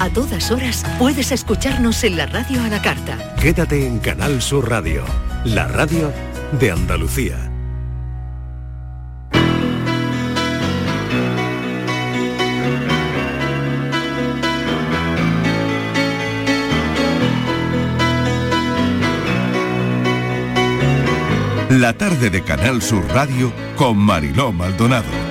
A todas horas puedes escucharnos en la radio a la carta. Quédate en Canal Sur Radio, la radio de Andalucía. La tarde de Canal Sur Radio con Mariló Maldonado.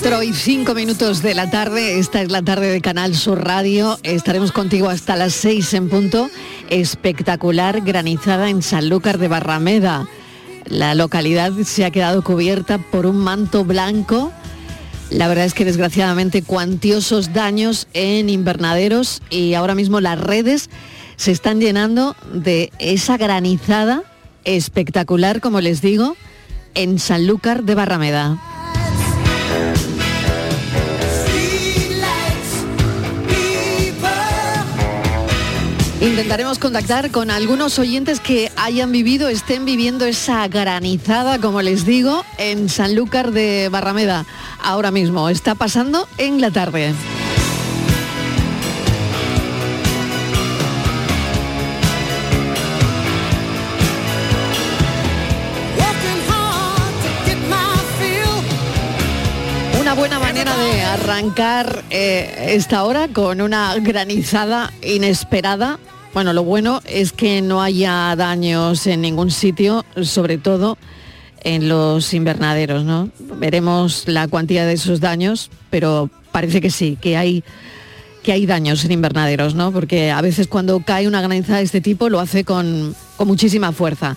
4 y 5 minutos de la tarde, esta es la tarde de Canal Sur Radio, estaremos contigo hasta las 6 en punto, espectacular granizada en Sanlúcar de Barrameda. La localidad se ha quedado cubierta por un manto blanco, la verdad es que desgraciadamente cuantiosos daños en invernaderos y ahora mismo las redes se están llenando de esa granizada espectacular, como les digo, en Sanlúcar de Barrameda. Intentaremos contactar con algunos oyentes que hayan vivido, estén viviendo esa granizada, como les digo, en Sanlúcar de Barrameda. Ahora mismo está pasando en la tarde. Una buena manera de arrancar eh, esta hora con una granizada inesperada. Bueno, lo bueno es que no haya daños en ningún sitio, sobre todo en los invernaderos, ¿no? Veremos la cuantía de esos daños, pero parece que sí, que hay que hay daños en invernaderos, ¿no? Porque a veces cuando cae una granizada de este tipo lo hace con, con muchísima fuerza.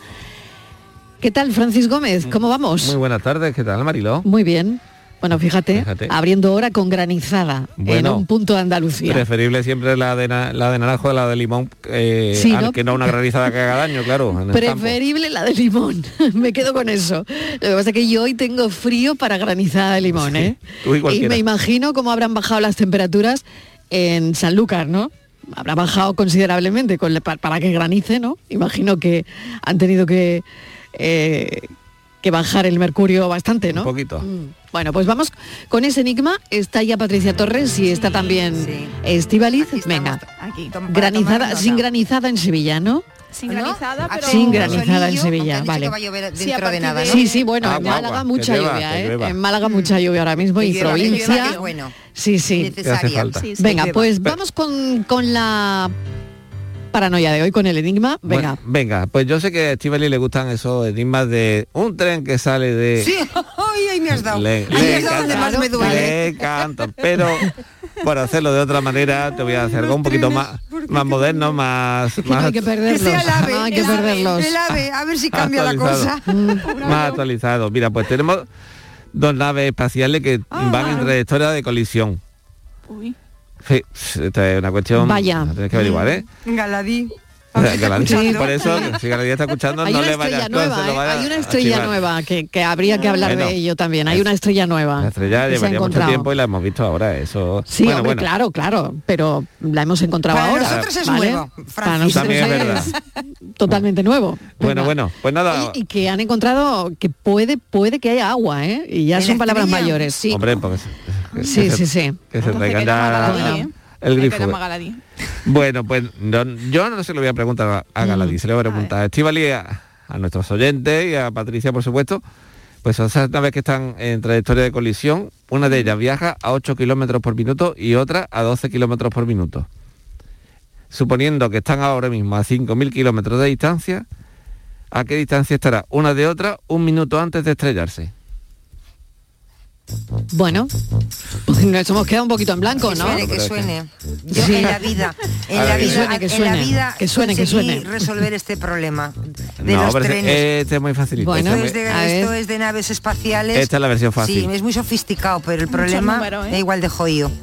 ¿Qué tal, Francis Gómez? ¿Cómo vamos? Muy buenas tardes, ¿qué tal, Mariló? Muy bien. Bueno, fíjate, Fíjate. abriendo hora con granizada en un punto de Andalucía. Preferible siempre la de, na- la de naranjo de la de limón, eh, Sí, al ¿no? que no una granizada que haga daño, claro. en. Preferible la de limón. Me quedo con eso. Lo que pasa es que yo hoy tengo frío para granizada de limón, ¿eh? tú y me imagino cómo habrán bajado las temperaturas en Sanlúcar, ¿no? Habrá bajado considerablemente con la- pa- para que granice, ¿no? Imagino que han tenido que, eh, que bajar el mercurio bastante, ¿no? Un poquito. Mm. Bueno, pues vamos con ese enigma. Está ya Patricia Torres y está también Estivaliz. Venga, Aquí, granizada, sin nota. granizada en Sevilla, ¿no? Sin granizada, pero... Sin granizada en Sevilla, vale. que va a llover Sí. Sí, sí, bueno, Agua, en Málaga agua, mucha llueva, lluvia, ¿eh? En Málaga mucha lluvia ahora mismo y llueva, provincia. llueva, bueno. Sí, sí. Necesaria. falta. Sí, sí, Venga, pues vamos con, con la paranoia de hoy, con el enigma. Venga. Bueno, venga, pues yo sé que a Estivali le gustan esos enigmas de un tren que sale de... Sí, ay, ahí me has dado. Le, le dado donde encanta, más me duele. le encanta, pero por hacerlo de otra manera te voy a hacer algo un poquito más, más moderno, más, Es que no más, hay que Que perderlos. sea el ave, no hay que el ave, perderlos. el ave, a ver si cambia la Actualizado. cosa. más actualizado. Mira, pues tenemos dos naves espaciales que Ah. van en trayectoria de colisión. Uy. Sí, esta es una cuestión... Vaya. la Tienes que averiguar, ¿eh? Galadí. Sí. por eso, si Galadí está escuchando, Hay no una le vaya no nueva, lo ¿eh? vaya hay una estrella nueva que, que habría que hablar Bueno, de ello también. Hay una estrella nueva. La estrella llevaría mucho encontrado. tiempo y la hemos visto ahora, eso... Sí, bueno, hombre, bueno. claro, claro, pero la hemos encontrado Para ahora. nosotros es ¿vale? nuevo, Para nosotros También es verdad. totalmente nuevo. Bueno, bueno, pues nada... Y, y que han encontrado que puede puede que haya agua, ¿eh? Y ya ¿En son la palabras estrella? mayores, sí. Hombre, porque Sí, sí, sí. Que se que. El grifo. Galadí. Bueno, pues no- yo no se lo voy a preguntar a Galadí, se le voy a preguntar a Estivali a, a nuestros oyentes y a Patricia, por supuesto. Pues son esas naves que están en trayectoria de colisión, una de ellas viaja a 8 kilómetros por minuto y otra a 12 kilómetros por minuto. Suponiendo que están ahora mismo a 5.000 kilómetros de distancia, ¿a qué distancia estará una de otra un minuto antes de estrellarse? Bueno, nos hemos quedado un poquito en blanco, Que ¿no? suene, que suene. Yo Sí. en la vida, en la que vida, suene, que en la suene, vida que suene, que conseguí suene. resolver este problema de no, los pero trenes. este es muy facilito. Bueno, esto, Este es de, esto es de naves espaciales. Esta es la versión fácil. Sí, es muy sofisticado, pero el problema ¿eh? es igual de jodido.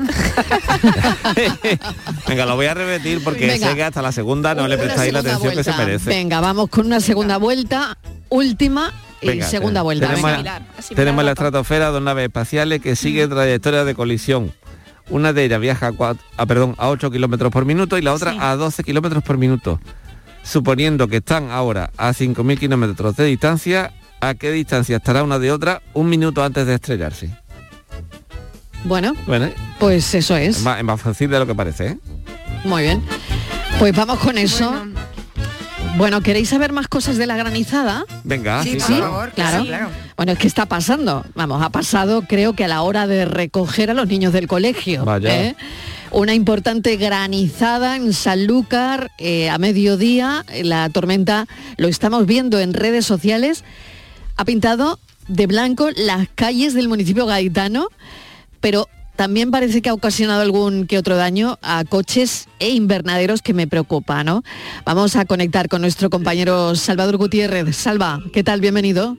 Venga, lo voy a repetir porque Venga. sé que hasta la segunda no le prestáis la atención que se merece. Venga, vamos con una segunda vuelta, última Venga, segunda vuelta. Tenemos. Asimilar, asimilar tenemos en la estratosfera dos naves espaciales que siguen trayectoria de colisión. Una de ellas viaja a, cua- a, perdón, a 8 kilómetros por minuto y la otra Sí. a 12 kilómetros por minuto. Suponiendo que están ahora a 5.000 kilómetros de distancia, ¿a qué distancia estará una de otra un minuto antes de estrellarse? Bueno, Bueno, pues eso es. es más, es más fácil de lo que parece, ¿eh? Muy bien. Pues vamos con eso. Bueno, ¿queréis saber más cosas de la granizada? Venga, sí, sí, por claro. favor, claro. claro, claro. Bueno, es que está pasando. Vamos, ha pasado creo que a la hora de recoger a los niños del colegio. Vaya. ¿eh? Una importante granizada en Sanlúcar eh, a mediodía. La tormenta, lo estamos viendo en redes sociales, ha pintado de blanco las calles del municipio gaitano, pero también parece que ha ocasionado algún que otro daño a coches e invernaderos que me preocupa, ¿no? Vamos a conectar con nuestro compañero Salvador Gutiérrez. Salva, ¿qué tal? Bienvenido.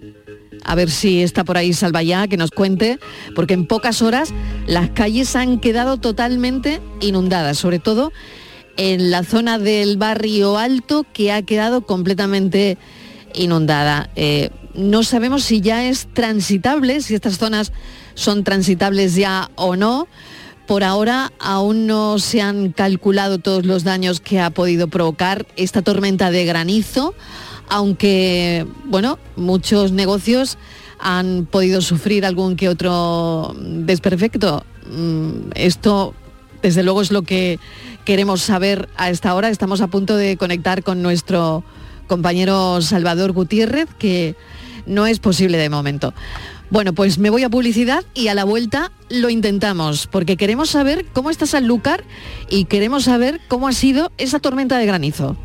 A ver si está por ahí Salva ya, que nos cuente, porque en pocas horas las calles han quedado totalmente inundadas, sobre todo en la zona del barrio alto que ha quedado completamente inundada. Eh, no sabemos si ya es transitable, si estas zonas son transitables ya o no. Por ahora aún no se han calculado todos los daños que ha podido provocar esta tormenta de granizo, aunque, bueno, muchos negocios han podido sufrir algún que otro desperfecto. Mm, Esto, desde luego, es lo que queremos saber a esta hora. Estamos a punto de conectar con nuestro compañero Salvador Gutiérrez, que no es posible de momento. Bueno, pues me voy a publicidad y a la vuelta lo intentamos, porque queremos saber cómo está Sanlúcar y queremos saber cómo ha sido esa tormenta de granizo.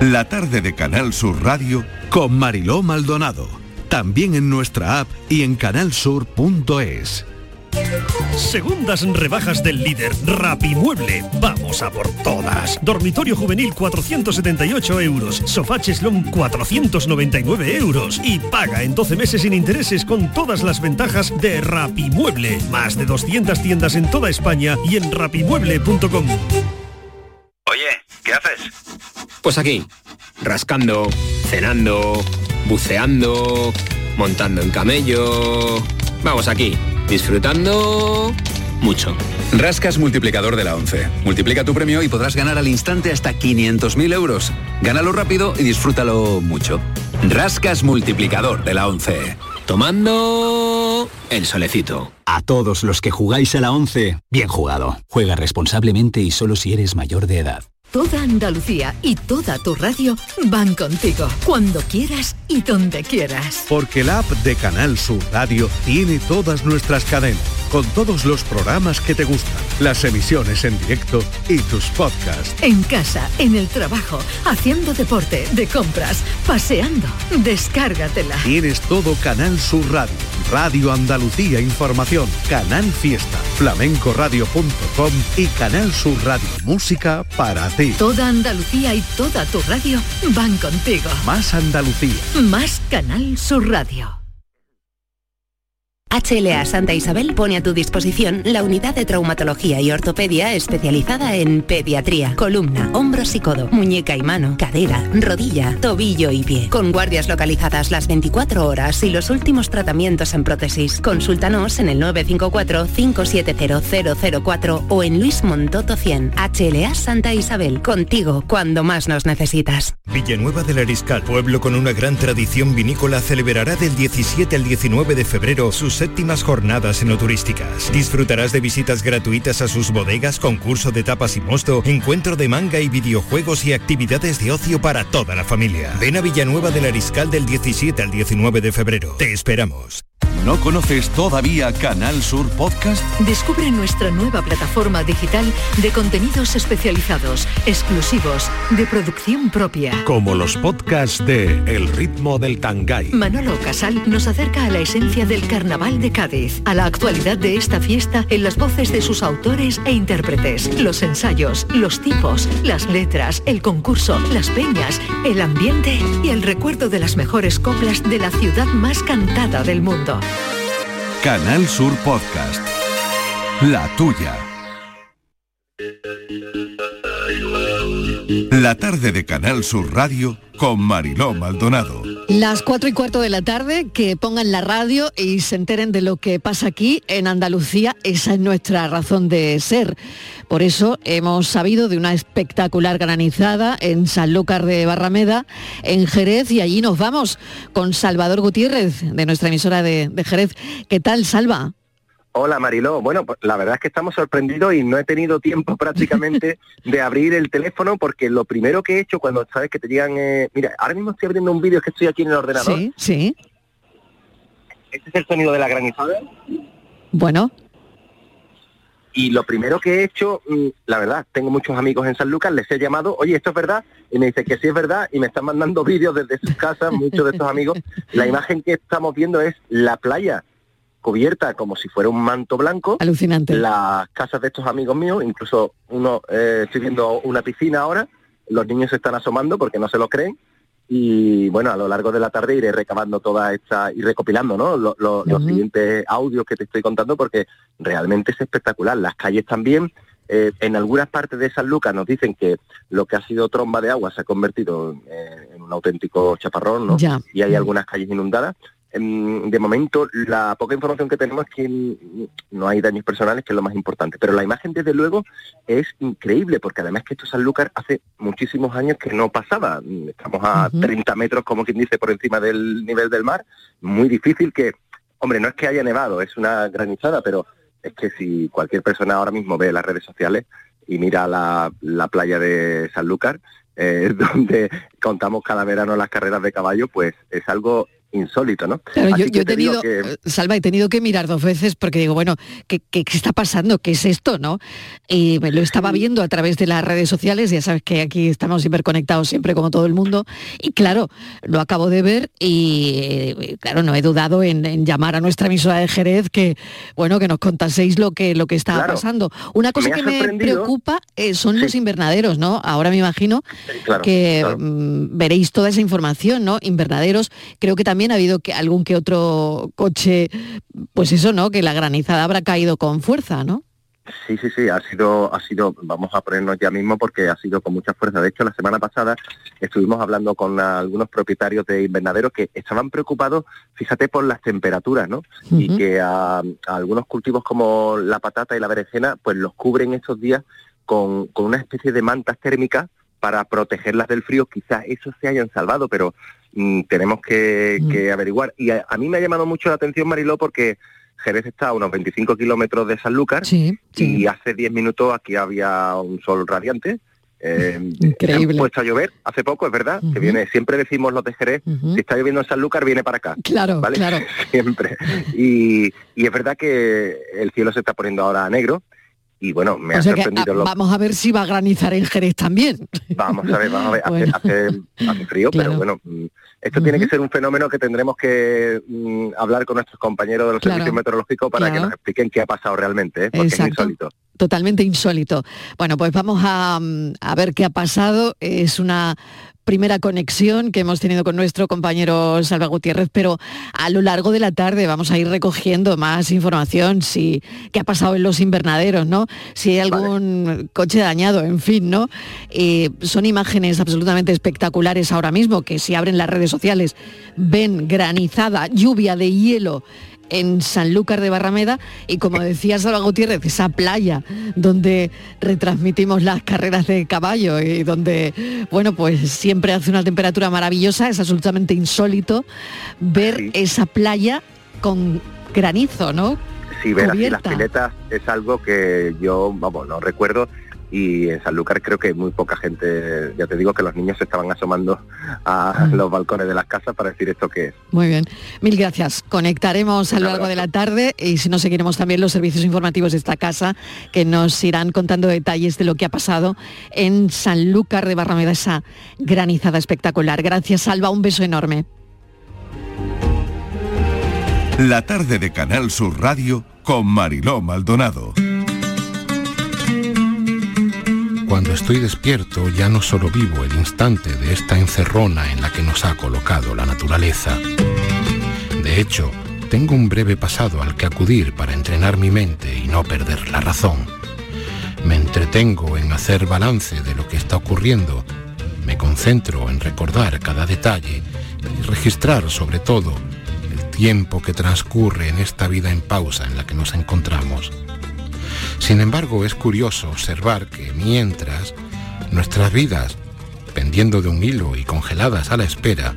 La tarde de Canal Sur Radio con Mariló Maldonado. También en nuestra app y en canalsur.es. Segundas rebajas del líder Rapimueble. Vamos a por todas. Dormitorio juvenil 478 euros. Sofá cheslón 499 euros. Y paga en 12 meses sin intereses con todas las ventajas de Rapimueble. Más de 200 tiendas en toda España y en rapimueble.com. Oye, ¿qué haces? Pues aquí, rascando, cenando, buceando, montando en camello. Vamos aquí, disfrutando mucho. Rascas multiplicador de la 11. Multiplica tu premio y podrás ganar al instante hasta 500.000 euros. Gánalo rápido y disfrútalo mucho. Rascas multiplicador de la 11. Tomando el solecito. A todos los que jugáis a la 11, bien jugado. Juega responsablemente y solo si eres mayor de edad. Toda Andalucía y toda tu radio van contigo, cuando quieras y donde quieras. Porque la app de Canal Sur Radio tiene todas nuestras cadenas, con todos los programas que te gustan, las emisiones en directo y tus podcasts. En casa, en el trabajo, haciendo deporte, de compras, paseando. Descárgatela. Tienes todo Canal Sur Radio, Radio Andalucía Información, Canal Fiesta, flamencoradio.com y Canal Sur Radio Música para ti. Toda Andalucía y toda tu radio van contigo. Más Andalucía. Más Canal Sur Radio. HLA Santa Isabel pone a tu disposición la unidad de traumatología y ortopedia especializada en pediatría, columna, hombros y codo, muñeca y mano, cadera, rodilla, tobillo y pie. Con guardias localizadas las 24 horas y los últimos tratamientos en prótesis. Consultanos en el 954-570004 o en Luis Montoto 100. HLA Santa Isabel, contigo cuando más nos necesitas. Villanueva del Ariscal, pueblo con una gran tradición vinícola, celebrará del 17 al 19 de febrero sus séptimas jornadas enoturísticas. Disfrutarás de visitas gratuitas a sus bodegas, concurso de tapas y mosto, encuentro de manga y videojuegos y actividades de ocio para toda la familia. Ven a Villanueva del Ariscal del 17 al 19 de febrero. Te esperamos. ¿No conoces todavía Canal Sur Podcast? Descubre nuestra nueva plataforma digital de contenidos especializados, exclusivos, de producción propia. Como los podcasts de El ritmo del Tangay. Manolo Casal nos acerca a la esencia del Carnaval de Cádiz, a la actualidad de esta fiesta en las voces de sus autores e intérpretes, los ensayos, los tipos, las letras, el concurso, las peñas, el ambiente y el recuerdo de las mejores coplas de la ciudad más cantada del mundo. Canal Sur Podcast. La tuya. La tarde de Canal Sur Radio con Mariló Maldonado. Las cuatro y cuarto de la tarde, que pongan la radio y se enteren de lo que pasa aquí en Andalucía, esa es nuestra razón de ser. Por eso hemos sabido de una espectacular granizada en Sanlúcar de Barrameda, en Jerez, y allí nos vamos con Salvador Gutiérrez, de nuestra emisora de, de Jerez. ¿Qué tal, Salva? Hola Mariló, bueno, pues la verdad es que estamos sorprendidos y no he tenido tiempo prácticamente de abrir el teléfono porque lo primero que he hecho cuando sabes que te llegan, eh, mira, ahora mismo estoy abriendo un vídeo es que estoy aquí en el ordenador. Sí, sí. Este es el sonido de la granizada Bueno, y lo primero que he hecho, mm, la verdad, tengo muchos amigos en San Lucas, les he llamado, oye, ¿esto es verdad? Y me dice que sí es verdad y me están mandando vídeos desde sus casas, muchos de estos amigos. La imagen que estamos viendo es la playa cubierta como si fuera un manto blanco. Alucinante. Las casas de estos amigos míos, incluso uno, eh, estoy viendo una piscina ahora, los niños se están asomando porque no se lo creen. Y bueno, a lo largo de la tarde iré recabando toda esta y recopilando ¿no? Lo- lo- los siguientes audios que te estoy contando porque realmente es espectacular. Las calles también, eh, en algunas partes de San Lucas nos dicen que lo que ha sido tromba de agua se ha convertido eh, en un auténtico chaparrón, ¿no? Ya. Y hay algunas calles inundadas. Em, De momento, la poca información que tenemos es que no hay daños personales, que es lo más importante. Pero la imagen, desde luego, es increíble, porque además que esto Sanlúcar hace muchísimos años que no pasaba. Estamos a Ujú. 30 metros, como quien dice, por encima del nivel del mar. Muy difícil que, hombre, no es que haya nevado, es una granizada, pero es que si cualquier persona ahora mismo ve las redes sociales y mira la, la playa de Sanlúcar, eh, donde contamos cada verano las carreras de caballo, pues es algo insólito, ¿no? Claro, yo, he te tenido, que- eh, Salva, he tenido que mirar dos veces porque digo, bueno, ¿qué, qué, qué está pasando? ¿Qué es esto? ¿no? Y me lo estaba viendo a través de las redes sociales, ya sabes que aquí estamos hiperconectados siempre como todo el mundo, y claro, lo acabo de ver y eh, claro, no he dudado en, en llamar a nuestra emisora de Jerez que, bueno, que nos contaseis lo que, lo que Claro. pasando. Una cosa Me que me preocupa eh, son los invernaderos, ¿no? Ahora me imagino claro, que claro. mm, veréis toda esa información, ¿no? Invernaderos. Creo que también ha habido que algún que otro coche, pues eso, ¿no? Que la granizada habrá caído con fuerza, ¿no? Sí, sí, sí, ha sido, ha sido, vamos a ponernos ya mismo porque ha sido con mucha fuerza. De hecho, la semana pasada estuvimos hablando con algunos propietarios de invernaderos que estaban preocupados, fíjate, por las temperaturas, ¿no? Y que a, a algunos cultivos como la patata y la berenjena, pues los cubren estos días con, con una especie de mantas térmicas para protegerlas del frío. Quizás esos se hayan salvado, pero mm, tenemos que, que averiguar. Y a, a mí me ha llamado mucho la atención, Mariló, porque Jerez está a unos 25 kilómetros de Sanlúcar y hace 10 minutos aquí había un sol radiante. Eh, Increíble. se han puesto a llover hace poco, es verdad, que viene, siempre decimos los de Jerez, si está lloviendo en Sanlúcar viene para acá. Claro, ¿vale? claro. siempre. Y, y es verdad que el cielo se está poniendo ahora negro y bueno, me o ha sea que sorprendido ah, lo- vamos a ver si va a granizar en Jerez también. Vamos a ver, vamos a ver, hace, Bueno. hace, hace frío, Claro. pero bueno, mm, esto tiene que ser un fenómeno que tendremos que mm, hablar con nuestros compañeros de los Claro. servicios meteorológicos para que nos expliquen qué ha pasado realmente, ¿eh? porque es Exacto. insólito. Totalmente insólito. Bueno, pues vamos a, mm, a ver qué ha pasado. Es una primera conexión que hemos tenido con nuestro compañero Salva Gutiérrez, pero a lo largo de la tarde vamos a ir recogiendo más información, si qué ha pasado en los invernaderos, ¿no? Si hay algún coche dañado, en fin, ¿no? Eh, son imágenes absolutamente espectaculares ahora mismo, que si abren las redes sociales ven granizada, lluvia de hielo en Sanlúcar de Barrameda y como decía Salva Gutiérrez, esa playa donde retransmitimos las carreras de caballo y donde, bueno, pues siempre hace una temperatura maravillosa, es absolutamente insólito ver esa playa con granizo, ¿no? Sí, ver así las piletas es algo que yo, vamos, no recuerdo. Y en Sanlúcar creo que muy poca gente, ya te digo que los niños se estaban asomando a los balcones de las casas para decir esto que es. Muy bien, mil gracias. Conectaremos a lo largo de la tarde y si no seguiremos también los servicios informativos de esta casa que nos irán contando detalles de lo que ha pasado en Sanlúcar de Barrameda, esa granizada espectacular. Gracias, Alba, un beso enorme. La tarde de Canal Sur Radio con Mariló Maldonado. Cuando estoy despierto ya no solo vivo el instante de esta encerrona en la que nos ha colocado la naturaleza. De hecho, tengo un breve pasado al que acudir para entrenar mi mente y no perder la razón. Me entretengo en hacer balance de lo que está ocurriendo. Me concentro en recordar cada detalle y registrar sobre todo el tiempo que transcurre en esta vida en pausa en la que nos encontramos. Sin embargo, es curioso observar que mientras nuestras vidas, pendiendo de un hilo y congeladas a la espera,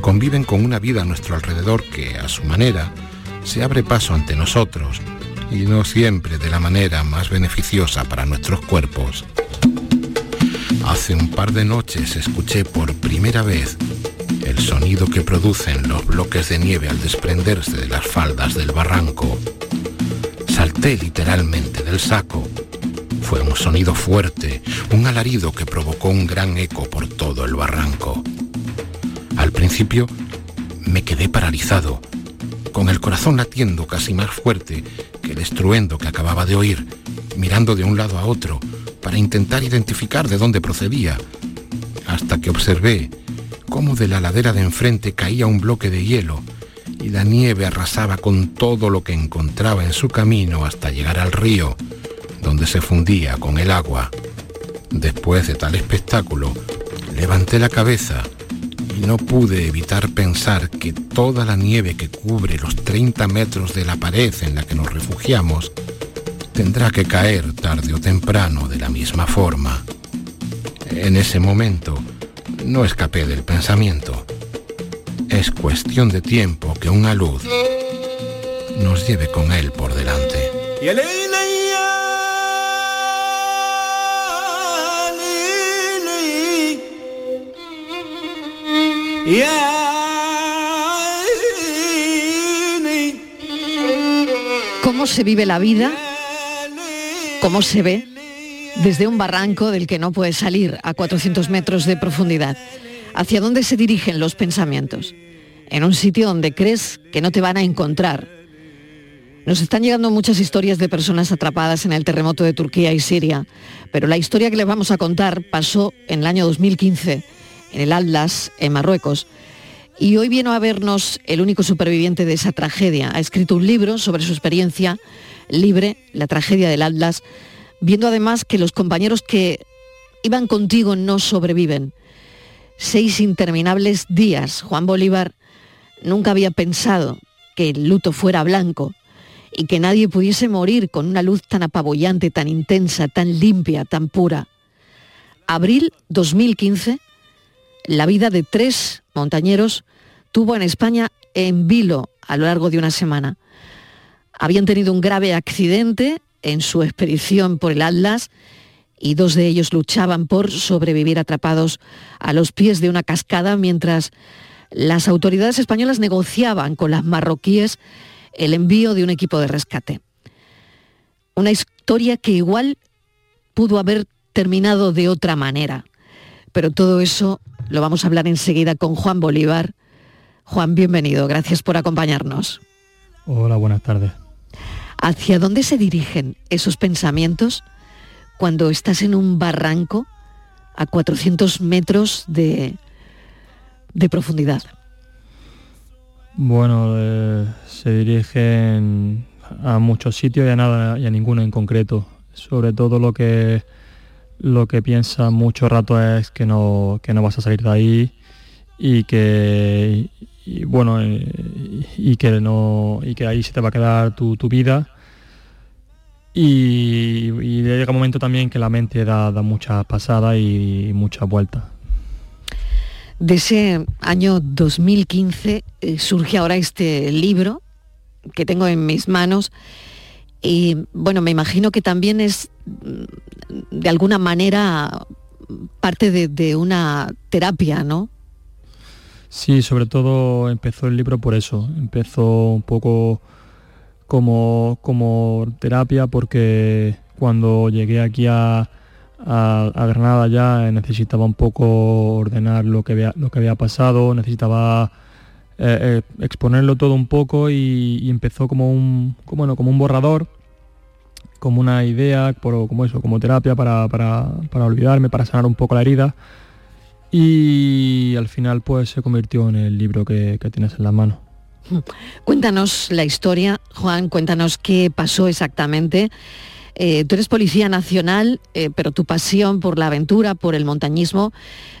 conviven con una vida a nuestro alrededor que, a su manera, se abre paso ante nosotros y no siempre de la manera más beneficiosa para nuestros cuerpos. Hace un par de noches escuché por primera vez el sonido que producen los bloques de nieve al desprenderse de las faldas del barranco. Salté literalmente del saco. Fue un sonido fuerte, un alarido que provocó un gran eco por todo el barranco. Al principio me quedé paralizado, con el corazón latiendo casi más fuerte que el estruendo que acababa de oír, mirando de un lado a otro para intentar identificar de dónde procedía, hasta que observé cómo de la ladera de enfrente caía un bloque de hielo la nieve arrasaba con todo lo que encontraba en su camino hasta llegar al río, donde se fundía con el agua. Después de tal espectáculo, levanté la cabeza y no pude evitar pensar que toda la nieve que cubre los 30 metros de la pared en la que nos refugiamos tendrá que caer tarde o temprano de la misma forma. En ese momento, no escapé del pensamiento. Es cuestión de tiempo que una luz nos lleve con él por delante. ¿Cómo se vive la vida? ¿Cómo se ve desde un barranco del que no puedes salir a 400 metros de profundidad? ¿Hacia dónde se dirigen los pensamientos? En un sitio donde crees que no te van a encontrar. Nos están llegando muchas historias de personas atrapadas en el terremoto de Turquía y Siria, pero la historia que les vamos a contar pasó en el año 2015 en el Atlas, en Marruecos. Y hoy vino a vernos el único superviviente de esa tragedia. Ha escrito un libro sobre su experiencia libre, la tragedia del Atlas, viendo además que los compañeros que iban contigo no sobreviven. Seis interminables días. Juan Bolívar nunca había pensado que el luto fuera blanco y que nadie pudiese morir con una luz tan apabullante, tan intensa, tan limpia, tan pura. Abril 2015 la vida de tres montañeros tuvo en España en vilo a lo largo de una semana. Habían tenido un grave accidente en su expedición por el Atlas y dos de ellos luchaban por sobrevivir atrapados a los pies de una cascada mientras las autoridades españolas negociaban con las marroquíes el envío de un equipo de rescate. Una historia que igual pudo haber terminado de otra manera, pero todo eso lo vamos a hablar enseguida con Juan Bolívar. Juan, bienvenido, gracias por acompañarnos. Hola, buenas tardes. ¿Hacia dónde se dirigen esos pensamientos cuando estás en un barranco a 400 metros de, de profundidad? Bueno, eh, se dirigen a muchos sitios y a nada y a ninguno en concreto. Sobre todo lo que lo que piensa mucho rato es que no, que no vas a salir de ahí y que y, bueno eh, y que no y que ahí se te va a quedar tu, vida y, y, llega un momento también que la mente da, da muchas pasadas y, muchas vueltas. De ese año 2015 eh, surge ahora este libro que tengo en mis manos Y bueno, me imagino que también es mm, de alguna manera parte de, de una terapia, ¿no? Sí, sobre todo empezó el libro por eso. Empezó un poco como, como terapia porque cuando llegué aquí a, a- Granada ya necesitaba un poco ordenar lo que había, lo que había pasado, necesitaba eh, eh, exponerlo todo un poco y, empezó como un, como, bueno, como un borrador, como una idea, por- como eso, como terapia para, para- para olvidarme, para sanar un poco la herida. Y al final pues se convirtió en el libro que, que tienes en la mano. Cuéntanos la historia, Juan, cuéntanos qué pasó exactamente. Eh, tú eres policía nacional, eh, pero tu pasión por la aventura, por el montañismo,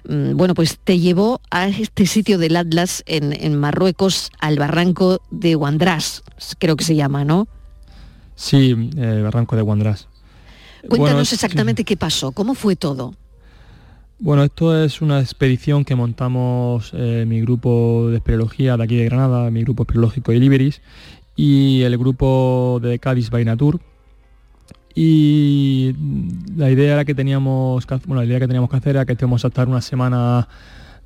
mm, bueno, pues te llevó a este sitio del Atlas en, en Marruecos, al barranco de Guandrás, creo que se llama, ¿no? Sí, eh, Barranco de Guandrás. Cuéntanos Bueno, exactamente qué pasó, cómo fue todo. Bueno, esto es una expedición que montamos eh, mi grupo de espeleología de aquí de Granada, mi grupo espeleológico Iliberis y el grupo de Cádiz Bainatur. Y la idea que teníamos, que, bueno, la idea que teníamos que hacer era que íbamos a estar una semana,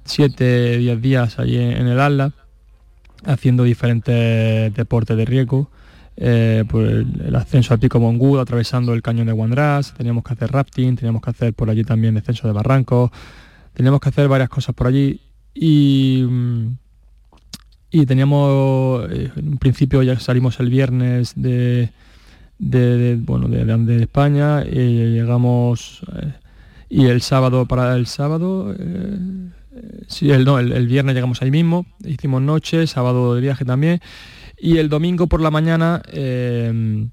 siete, diez días allí en, en el Atlas, haciendo diferentes deportes de riesgo. Eh, por el, ascenso al pico Mongud, atravesando el cañón de Guandrás, teníamos que hacer rafting, teníamos que hacer por allí también descenso de barrancos, teníamos que hacer varias cosas por allí. Y, mm, y teníamos, eh, en principio ya salimos el viernes de, de, bueno, de, de- España y llegamos eh, y el sábado para el sábado sí el no el, el viernes llegamos ahí mismo. Hicimos noche sábado de viaje también y el domingo por la mañana eh,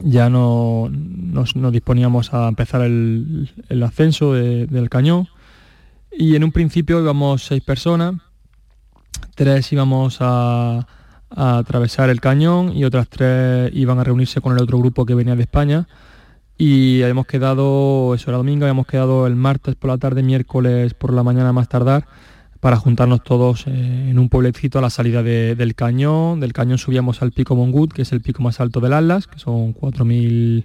ya no nos, nos disponíamos a empezar el, ascenso de- del cañón. Y en un principio íbamos seis personas tres íbamos a, a atravesar el cañón y otras tres iban a reunirse con el otro grupo que venía de España. Y habíamos quedado, eso era domingo, habíamos quedado el martes por la tarde, miércoles por la mañana más tardar para juntarnos todos eh, en un pueblecito a la salida de- del cañón. Del cañón subíamos al pico Mongut, que es el pico más alto del Atlas, que son 4.100,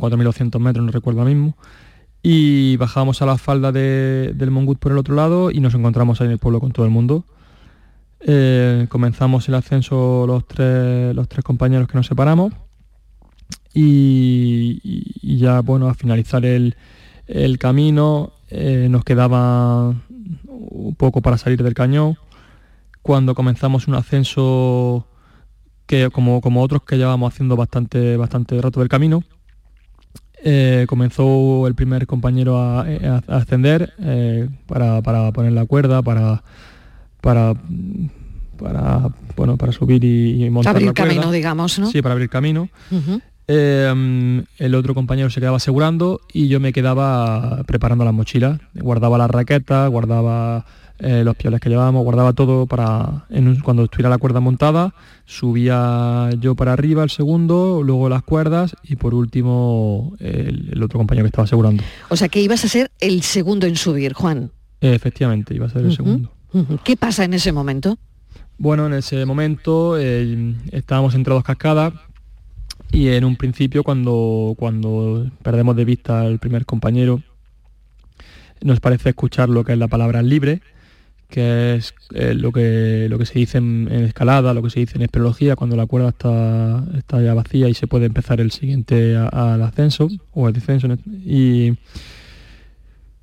4.200 metros, no recuerdo ahora mismo. Y bajábamos a la falda de- del Mongut por el otro lado y nos encontramos ahí en el pueblo con todo el mundo. Eh, comenzamos el ascenso los tres, los tres compañeros que nos separamos y ya bueno a finalizar el, el camino eh, nos quedaba un poco para salir del cañón cuando comenzamos un ascenso que como, como otros que llevamos haciendo bastante, bastante rato del camino eh, comenzó el primer compañero a, a- a ascender eh, para, para poner la cuerda para para para bueno para subir y, y montar Abrir la cuerda. camino, digamos, ¿no? sí para abrir camino. Eh, mm, el otro compañero se quedaba asegurando y yo me quedaba preparando las mochilas. Guardaba las raquetas, guardaba eh, los pioles que llevábamos, guardaba todo para en un- cuando estuviera la cuerda montada, subía yo para arriba el segundo, luego las cuerdas y por último el, el otro compañero que estaba asegurando. O sea que ibas a ser el segundo en subir, Juan. Eh, efectivamente, iba a ser el segundo. ¿Qué pasa en ese momento? Bueno, en ese momento eh, estábamos entre dos cascadas y en un principio cuando, cuando perdemos de vista al primer compañero nos parece escuchar lo que es la palabra libre, que es eh, lo, que, lo que se dice en, escalada, lo que se dice en espeleología, cuando la cuerda está, está ya vacía y se puede empezar el siguiente al ascenso o al descenso. Y,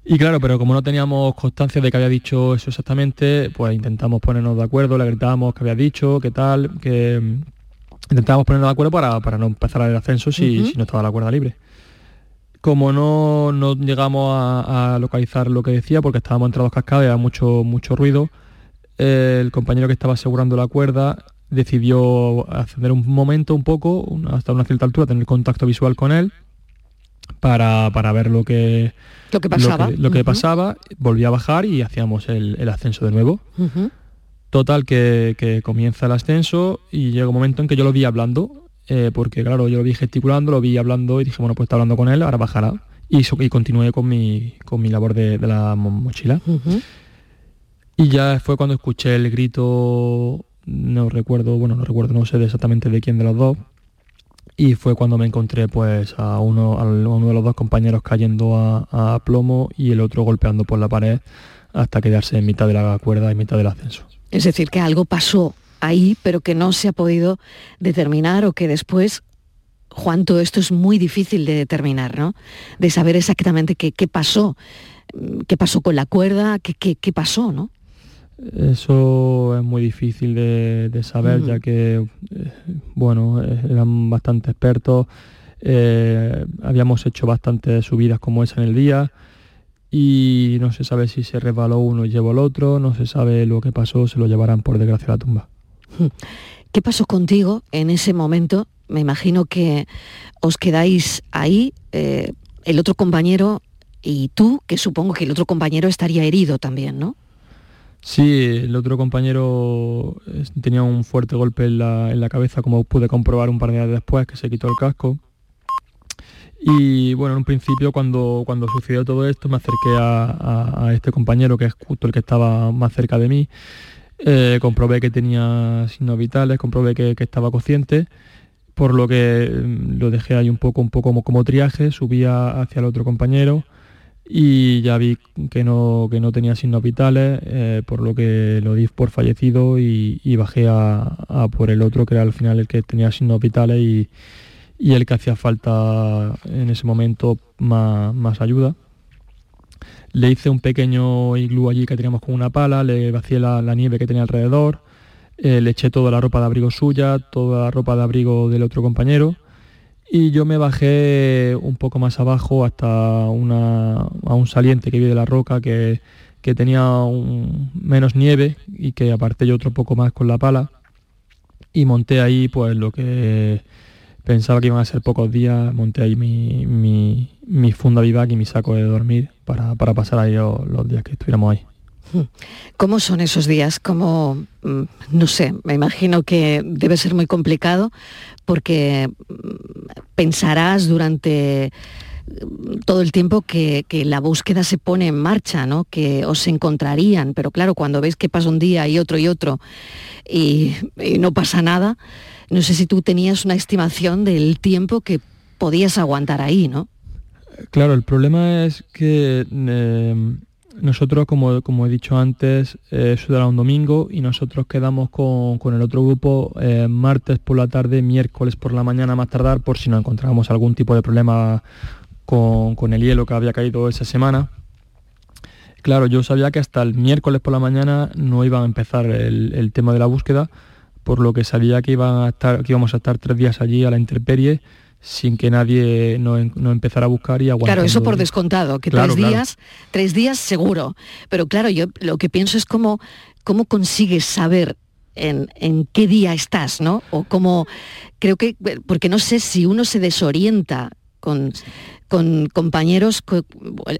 y claro, pero como no teníamos constancia de que había dicho eso exactamente, pues intentamos ponernos de acuerdo, le gritábamos que había dicho, qué tal, que intentábamos ponernos de acuerdo para, para no empezar el ascenso si, si no estaba la cuerda libre. Como no, no llegamos a, a localizar lo que decía, porque estábamos entre dos cascadas y había mucho, mucho ruido, eh, el compañero que estaba asegurando la cuerda decidió ascender un momento un poco, una- hasta una cierta altura, tener contacto visual con él para, para ver lo que, Lo que pasaba. lo que, lo que Ujú. pasaba, volví a bajar y hacíamos el, el ascenso de nuevo. Total, que, que comienza el ascenso y llega un momento en que yo lo vi hablando, eh, porque claro, yo lo vi gesticulando, lo vi hablando y dije, bueno, pues está hablando con él, ahora bajará. Y, so- y continué con mi, con mi labor de, de la mo- mochila. Y ya fue cuando escuché el grito, no recuerdo, bueno, no recuerdo, no sé exactamente de quién de los dos, y fue cuando me encontré pues a uno, a uno de los dos compañeros cayendo a, a plomo y el otro golpeando por la pared hasta quedarse en mitad de la cuerda y mitad del ascenso. Es decir, que algo pasó ahí, pero que no se ha podido determinar o que después, Juan, todo esto es muy difícil de determinar, ¿no? De saber exactamente qué, qué pasó, mm, qué pasó con la cuerda, qué, qué, qué pasó, ¿no? Eso es muy difícil de, de saber, ya que, eh, bueno, eh, eran bastante expertos, eh, habíamos hecho bastantes subidas como esa en el día y no se sabe si se resbaló uno y llevó el otro, no se sabe lo que pasó, se lo llevarán por desgracia a la tumba. ¿Qué pasó contigo en ese momento? Me imagino que os quedáis ahí, eh, el otro compañero y tú, que supongo que el otro compañero estaría herido también, ¿no? Sí, el otro compañero eh, tenía un fuerte golpe en la, en la cabeza, como pude comprobar un par de días después, que se quitó el casco. Y bueno, en un principio cuando, cuando sucedió todo esto me acerqué a, a- este compañero, que es justo el que estaba más cerca de mí. Eh, comprobé que tenía signos vitales, comprobé que, que estaba consciente, por lo que mm, lo dejé ahí un poco, un poco como, como triaje, subía hacia el otro compañero y ya vi que no, que no tenía signos vitales, eh, por lo que lo di por fallecido y, bajé a, a por el otro, que era al final el que tenía signos vitales y, y el que hacía falta en ese momento más, más ayuda. Le hice un pequeño iglú allí que teníamos con una pala, le vacié la, nieve que tenía alrededor, eh, le eché toda la ropa de abrigo suya, toda la ropa de abrigo del otro compañero y yo me bajé un poco más abajo hasta una, a un saliente que vi de la roca que, que tenía menos nieve y que aparté yo otro poco más con la pala y monté ahí pues lo que pensaba que iban a ser pocos días, monté ahí mi, mi, mi funda vivac y mi saco de dormir para, para pasar ahí los, días que estuviéramos ahí. ¿Cómo son esos días? ¿Cómo, mm, no sé, me imagino que debe ser muy complicado porque mm, pensarás durante mm, todo el tiempo que, que la búsqueda se pone en marcha, ¿no? Que os encontrarían, pero claro, cuando ves que pasa un día y otro y otro y no pasa nada, no sé si tú tenías una estimación del tiempo que podías aguantar ahí, ¿no? Claro, el problema es que eh, nosotros, como, como he dicho antes, eh, eso era un domingo y nosotros quedamos con, con el otro grupo eh, martes por la tarde, miércoles por la mañana más tardar, por si nos encontrábamos algún tipo de problema con, con el hielo que había caído esa semana. Claro, yo sabía que hasta el miércoles por la mañana no iba a empezar el, el tema de la búsqueda, por lo que sabía que, iban a estar, que íbamos a estar tres días allí a la intemperie sin que nadie no, no empezara a buscar y aguantando. Claro, eso por descontado, que Claro, tres claro. días, tres días seguro. Pero claro, yo lo que pienso es cómo, cómo consigues saber en, en qué día estás, ¿no? O cómo, creo que, porque no sé si uno se desorienta con, con compañeros, co-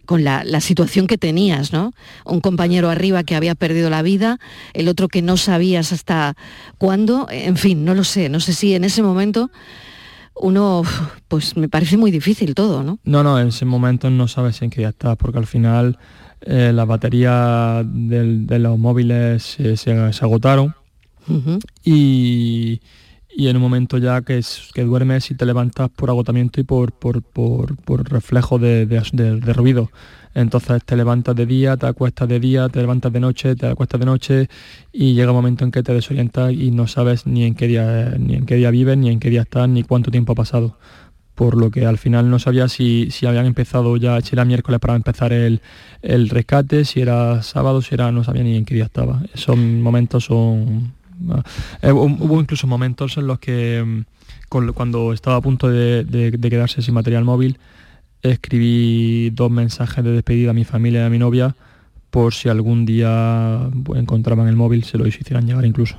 con, la, la situación que tenías, ¿no? Un compañero arriba que había perdido la vida, el otro que no sabías hasta cuándo, en fin, no lo sé, no sé si en ese momento uno, pues me parece muy difícil todo, ¿no? No, no, en ese momento no sabes en qué día estás, porque al final eh, las baterías de los móviles se agotaron y, y en un momento ya que, es- que duermes y te levantas por agotamiento y por, por, por- por reflejo de, de- ruido. Entonces te levantas de día, te acuestas de día, te levantas de noche, te acuestas de noche y llega un momento en que te desorientas y no sabes ni en qué día, ni en qué día vives, ni en qué día estás, ni cuánto tiempo ha pasado. Por lo que al final no sabía si, si habían empezado ya, si era miércoles para empezar el, el rescate, si era sábado, si era, no sabía ni en qué día estaba. Esos momentos son... eh, hu- hubo incluso momentos en los que mm, cuando estaba a punto de, de- de quedarse sin material móvil, escribí dos mensajes de despedida a mi familia y a mi novia por si algún día pues, encontraban el móvil, se lo hicieran llegar incluso.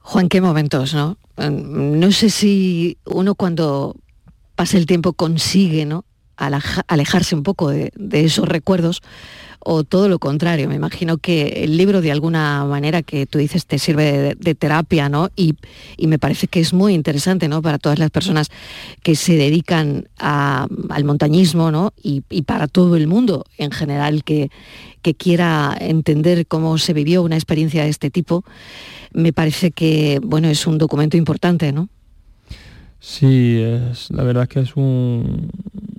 Juan, qué momentos, ¿no? Mm, No sé si uno cuando pasa el tiempo consigue, ¿no? Alejarse un poco de, esos recuerdos o todo lo contrario. Me imagino que el libro de alguna manera que tú dices te sirve de, terapia, ¿no? Y, y me parece que es muy interesante, ¿no? Para todas las personas que se dedican al montañismo, ¿no? Y, y para todo el mundo en general que, que quiera entender cómo se vivió una experiencia de este tipo, me parece que, bueno, es un documento importante, ¿no? Sí, es, la verdad es que es un,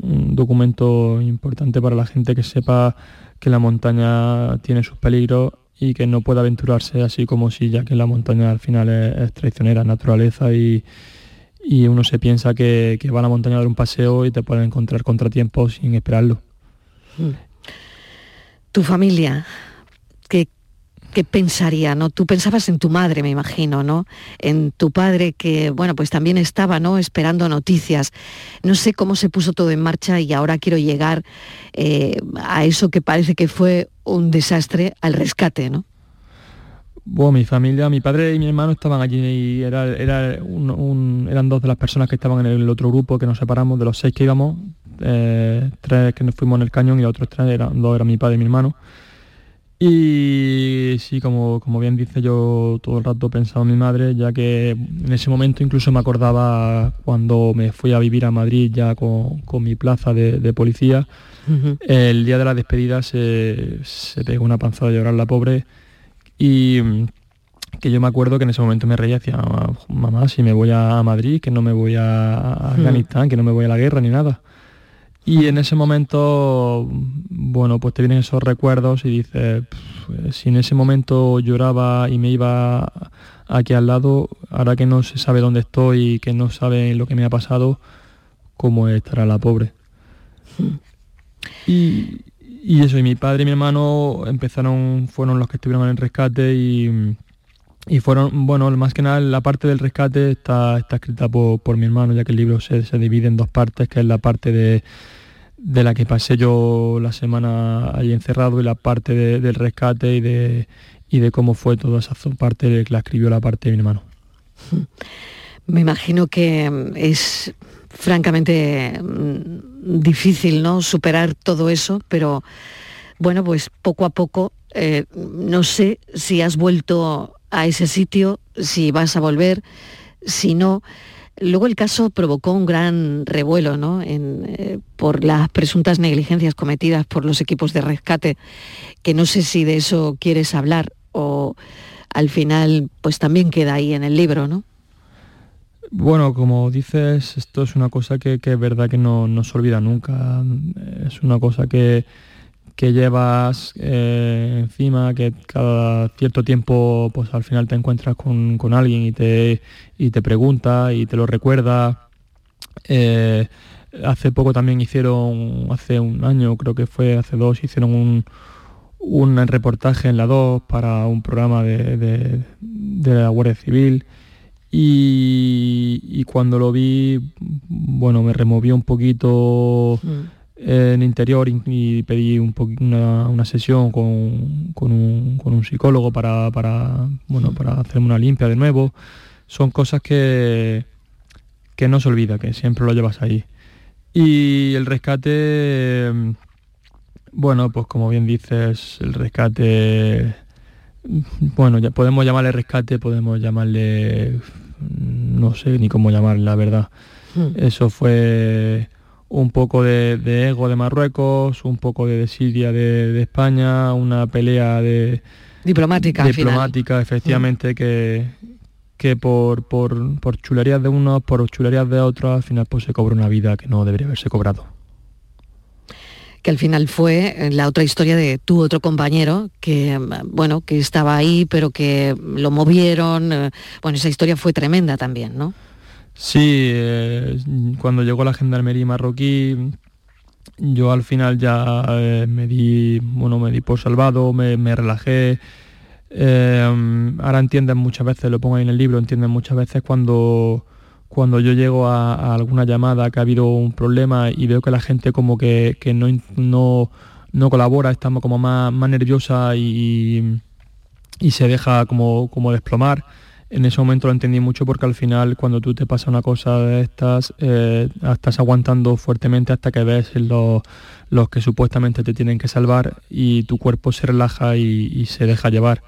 un documento importante para la gente que sepa que la montaña tiene sus peligros y que no puede aventurarse así como si ya que la montaña al final es, traicionera, naturaleza y, y uno se piensa que, que va a la montaña a dar un paseo y te pueden encontrar contratiempos sin esperarlo. Tu familia, ¿qué, qué pensaría? ¿no? Tú pensabas en tu madre, me imagino, ¿no? En tu padre que, bueno, pues también estaba, ¿no? Esperando noticias. No sé cómo se puso todo en marcha y ahora quiero llegar eh, a eso que parece que fue un desastre, al rescate, ¿no? Bueno, mi familia, mi padre y mi hermano estaban allí y eran dos de las personas que estaban en el otro grupo que nos separamos, de los seis que íbamos, eh, tres que nos fuimos en el cañón y los otros tres, eran, dos eran mi padre y mi hermano. Y sí, como, como bien dice, yo todo el rato pensaba en mi madre, ya que en ese momento incluso me acordaba cuando me fui a vivir a Madrid ya con, con mi plaza de, de policía. El día de la despedida se, se pegó una panzada de llorar la pobre y que yo me acuerdo que en ese momento me reía y decía, "Ah, mamá, si me voy a Madrid, que no me voy a Afganistán, que no me voy a la guerra ni nada. Y en ese momento, bueno, pues te vienen esos recuerdos y dices, "Pf, si en ese momento lloraba y me iba aquí al lado, ahora que no se sabe dónde estoy y que no sabe lo que me ha pasado, ¿cómo estará la pobre? Y, y eso, y mi padre y mi hermano empezaron, fueron los que estuvieron en el rescate y, y fueron, bueno, más que nada la parte del rescate está, está escrita por, por mi hermano, ya que el libro se, se divide en dos partes, que es la parte de, de la que pasé yo la semana allí encerrado y la parte de- del rescate y de, y de cómo fue toda esa parte que la escribió la parte de mi hermano. Me imagino que mm, es francamente mm, difícil, ¿no? Superar todo eso, pero bueno, pues poco a poco, eh, no sé si has vuelto a ese sitio, si vas a volver, si no. Luego el caso provocó un gran revuelo, ¿no? En, eh, por las presuntas negligencias cometidas por los equipos de rescate, que no sé si de eso quieres hablar o al final, pues también queda ahí en el libro, ¿no? Bueno, como dices, esto es una cosa que, que es verdad que no, no se olvida nunca. Es una cosa que, que llevas eh, encima, que cada cierto tiempo pues al final te encuentras con, con alguien y te, y te pregunta y te lo recuerda. Eh, hace poco también hicieron, hace un año, creo que fue hace dos, hicieron un, un reportaje en la 2 para un programa de, de- la Guardia Civil y, y cuando lo vi, bueno, me removió un poquito en interior y, pedí un una, una sesión con, con un, con un psicólogo para, para, bueno, para hacerme una limpia de nuevo. Son cosas que, que no se olvida, que siempre lo llevas ahí. Y el rescate, bueno, pues como bien dices, el rescate, bueno, ya podemos llamarle rescate, podemos llamarle, no sé ni cómo llamarle, la verdad. Eso fue un poco de, de ego de Marruecos, un poco de desidia de, de España, una pelea de Diplomática, al final. diplomática, efectivamente, que, que por, por, por chulerías de unos, por chulerías de otros, al final pues se cobra una vida que no debería haberse cobrado. que al final fue eh, la otra historia de tu otro compañero que mm, bueno que estaba ahí pero que lo movieron eh, bueno esa historia fue tremenda también no Sí, eh, cuando llegó la gendarmería marroquí, yo al final ya eh, me di, bueno, me di por salvado, me, me relajé. Eh, ahora entienden muchas veces, lo pongo ahí en el libro, entienden muchas veces cuando, cuando yo llego a, alguna llamada que ha habido un problema y veo que la gente como que, que no, no, no colabora, está como más, más nerviosa y, y se deja como, como desplomar. En ese momento lo entendí mucho porque al final cuando tú te pasa una cosa de estas, eh, estás aguantando fuertemente hasta que ves los, los que supuestamente te tienen que salvar y tu cuerpo se relaja y, y se deja llevar.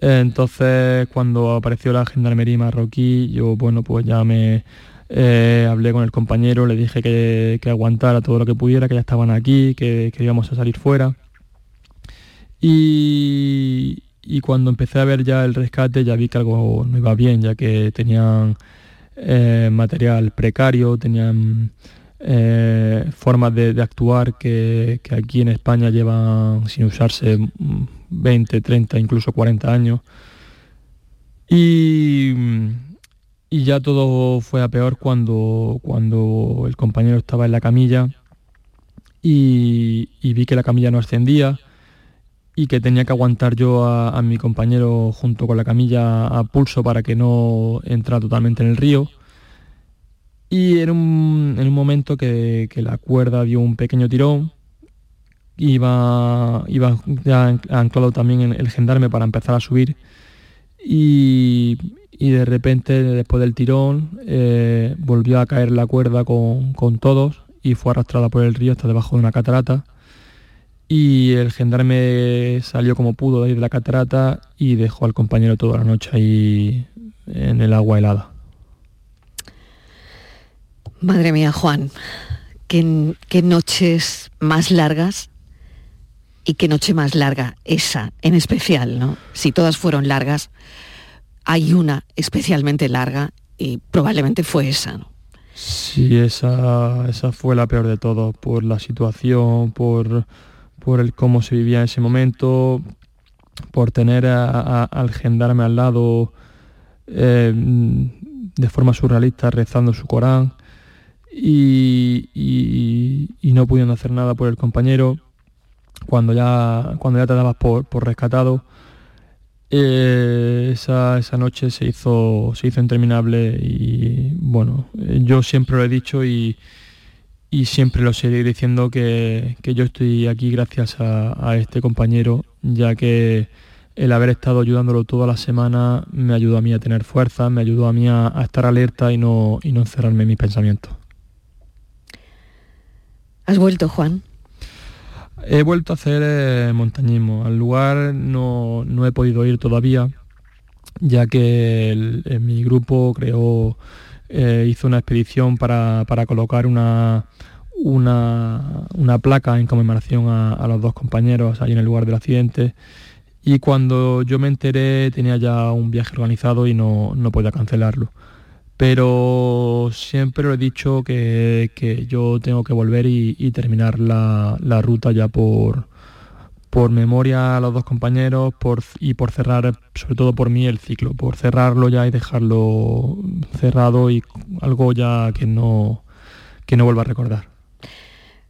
Entonces cuando apareció la gendarmería marroquí, yo bueno pues ya me eh, hablé con el compañero, le dije que, que aguantara todo lo que pudiera, que ya estaban aquí, que, que íbamos a salir fuera. Y, y cuando empecé a ver ya el rescate ya vi que algo no iba bien, ya que tenían eh, material precario, tenían eh, formas de, actuar que, que aquí en España llevan sin usarse mm, 20, 30, incluso 40 años. Y, y ya todo fue a peor cuando, cuando el compañero estaba en la camilla y vi que la camilla no ascendía y que tenía que aguantar yo a, mi compañero junto con la camilla a pulso para que no entrara totalmente en el río. Y en un, en un momento que, que la cuerda dio un pequeño tirón, iba, iba ya anclado también el gendarme para empezar a subir y, y de repente después del tirón eh, volvió a caer la cuerda con, con todos y fue arrastrada por el río hasta debajo de una catarata y el gendarme salió como pudo de la catarata y dejó al compañero toda la noche ahí en el agua helada. Madre mía, Juan, qué, qué noches más largas y qué noche más larga esa en especial, ¿no? Si todas fueron largas, hay una especialmente larga y probablemente fue esa, ¿no? Sí, esa, esa fue la peor de todo, por la situación, por, por el cómo se vivía en ese momento, por tener a- al gendarme al lado eh, de forma surrealista rezando su Corán y, no pudiendo hacer nada por el compañero cuando ya, cuando ya te dabas por, por rescatado. Eh, esa, esa noche se hizo, se hizo interminable y bueno, yo siempre lo he dicho y, y siempre lo seguiré diciendo que, que yo estoy aquí gracias a, a este compañero, ya que el haber estado ayudándolo toda la semana me ayudó a mí a tener fuerza, me ayudó a mí a, a estar alerta y no, y no encerrarme en mis pensamientos. ¿Has vuelto, Juan? He vuelto a hacer eh, montañismo. Al lugar no, no he podido ir todavía, ya que el- eh, mi grupo creó, eh, hizo una expedición para, para colocar una, una, una placa en conmemoración a, los dos compañeros ahí en el lugar del accidente. Y cuando yo me enteré tenía ya un viaje organizado y no, no podía cancelarlo. Pero siempre lo he dicho que, que yo tengo que volver y, y terminar la, la ruta ya por, por memoria a los dos compañeros por, y por cerrar, sobre todo por mí, el ciclo, por cerrarlo ya y dejarlo cerrado y algo ya que no, que no vuelva a recordar.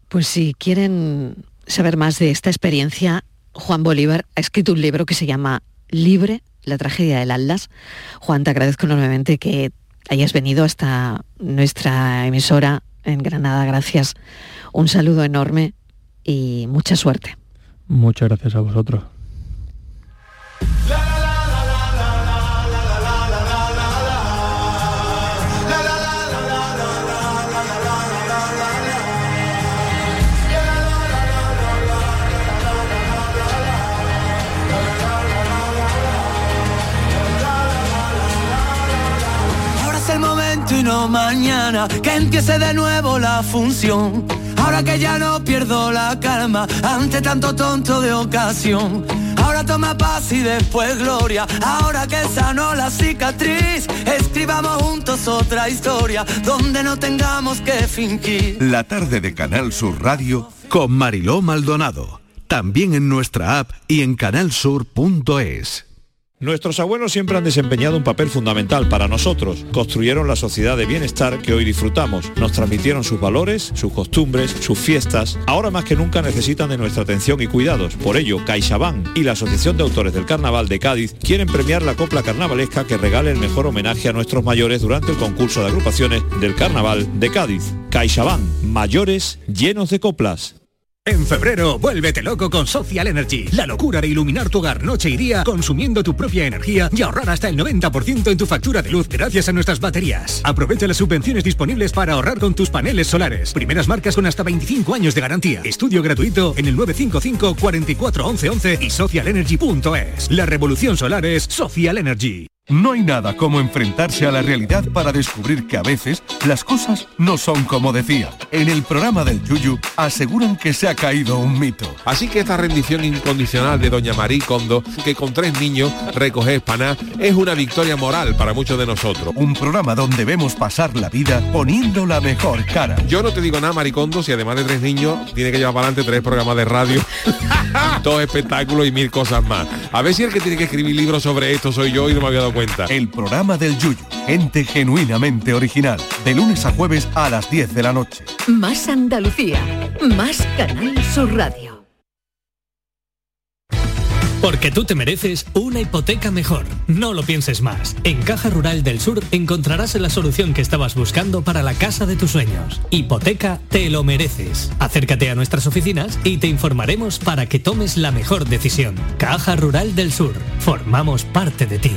Pues si quieren saber más de esta experiencia, Juan Bolívar ha escrito un libro que se llama Libre, la tragedia del Atlas. Juan, te agradezco enormemente que hayas venido hasta nuestra emisora en Granada. Gracias. Un saludo enorme y mucha suerte. Muchas gracias a vosotros. Ahora es el momento y no mañana que empiece de nuevo la función. Ahora que ya no pierdo la calma ante tanto tonto de ocasión. Ahora toma paz y después gloria. Ahora que sanó la cicatriz, escribamos juntos otra historia donde no tengamos que fingir. La tarde de Canal Sur Radio Con Mariló Maldonado. También en nuestra app y en canalsur.es. Nuestros abuelos siempre han desempeñado un papel fundamental para nosotros. Construyeron la sociedad de bienestar que hoy disfrutamos. Nos transmitieron sus valores, sus costumbres, sus fiestas. Ahora más que nunca necesitan de nuestra atención y cuidados. Por ello, CaixaBank y la Asociación de Autores del Carnaval de Cádiz quieren premiar la copla carnavalesca que regale el mejor homenaje a nuestros mayores durante el concurso de agrupaciones del Carnaval de Cádiz. CaixaBank, mayores llenos de coplas. En febrero, vuélvete loco con Social Energy. La locura de iluminar tu hogar noche y día consumiendo tu propia energía y ahorrar hasta el 90% en tu factura de luz gracias a nuestras baterías. Aprovecha las subvenciones disponibles para ahorrar con tus paneles solares. Primeras marcas con hasta 25 años de garantía. Estudio gratuito en el 955 44 11 11 y socialenergy.es. La revolución solar es Social Energy. No hay nada como enfrentarse a la realidad para descubrir que a veces las cosas no son como decía. En el programa del Yuyu aseguran que se ha caído un mito. Así que esta rendición incondicional de doña María Kondo, que con tres niños recoge espaná, es una victoria moral para muchos de nosotros. Un programa donde vemos pasar la vida poniendo la mejor cara. Yo no te digo nada, Maricondo, si además de tres niños tiene que llevar para adelante tres programas de radio, dos espectáculos y mil cosas más. A ver si el que tiene que escribir libros sobre esto soy yo y no me había dado cuenta. El programa del Yuyu, gente genuinamente original, de lunes a jueves a las 10 de la noche. Más Andalucía, más Canal Sur Radio. Porque tú te mereces una hipoteca mejor. No lo pienses más. En Caja Rural del Sur encontrarás la solución que estabas buscando para la casa de tus sueños. Hipoteca te lo mereces. Acércate a nuestras oficinas y te informaremos para que tomes la mejor decisión. Caja Rural del Sur. Formamos parte de ti.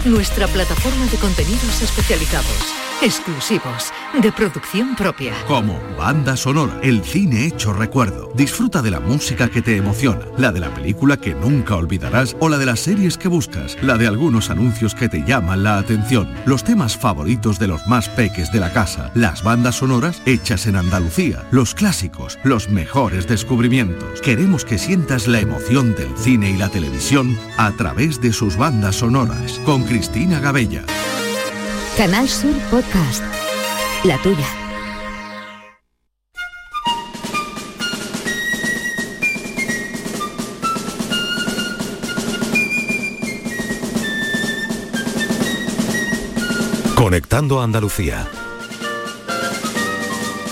nuestra plataforma de contenidos especializados, exclusivos, de producción propia. Como banda sonora, el cine hecho recuerdo. Disfruta de la música que te emociona, la de la película que nunca olvidarás o la de las series que buscas, la de algunos anuncios que te llaman la atención, los temas favoritos de los más peques de la casa, las bandas sonoras hechas en Andalucía, los clásicos, los mejores descubrimientos. Queremos que sientas la emoción del cine y la televisión a través de sus bandas sonoras, Cristina Gabella. Canal Sur Podcast. La tuya. Conectando a Andalucía.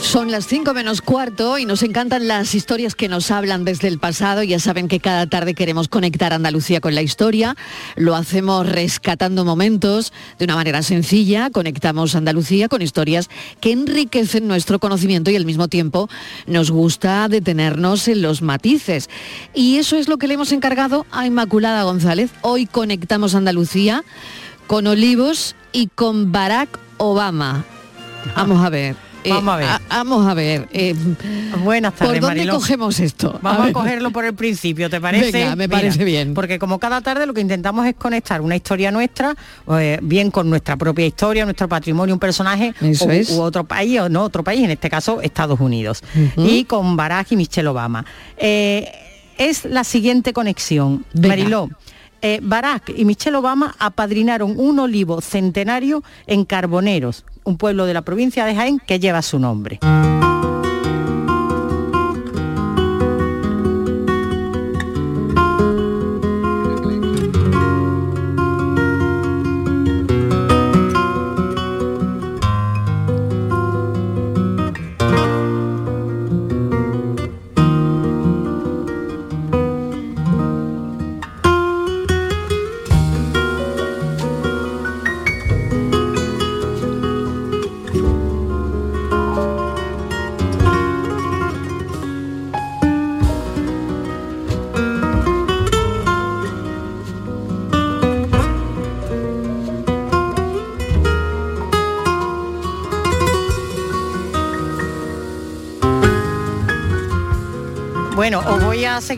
Son las 5 menos cuarto y nos encantan las historias que nos hablan desde el pasado. Ya saben que cada tarde queremos conectar Andalucía con la historia. Lo hacemos rescatando momentos de una manera sencilla. Conectamos Andalucía con historias que enriquecen nuestro conocimiento y al mismo tiempo nos gusta detenernos en los matices. Y eso es lo que le hemos encargado a Inmaculada González. Hoy conectamos Andalucía con Olivos y con Barack Obama. Vamos a ver. Eh, Vamos a ver. vamos a ver. eh, Buenas tardes, ¿Por dónde Mariló. cogemos esto? Vamos a, cogerlo por el principio, ¿te parece? Venga, me parece bien. Porque como cada tarde lo que intentamos es conectar una historia nuestra, eh, bien con nuestra propia historia, nuestro patrimonio, un personaje Eso u, es. u otro país, o no otro país, en este caso Estados Unidos. Y con Barack y Michelle Obama. Es la siguiente conexión. Venga. Mariló. eh, Barack y Michelle Obama apadrinaron un olivo centenario en Carboneros, un pueblo de la provincia de Jaén que lleva su nombre.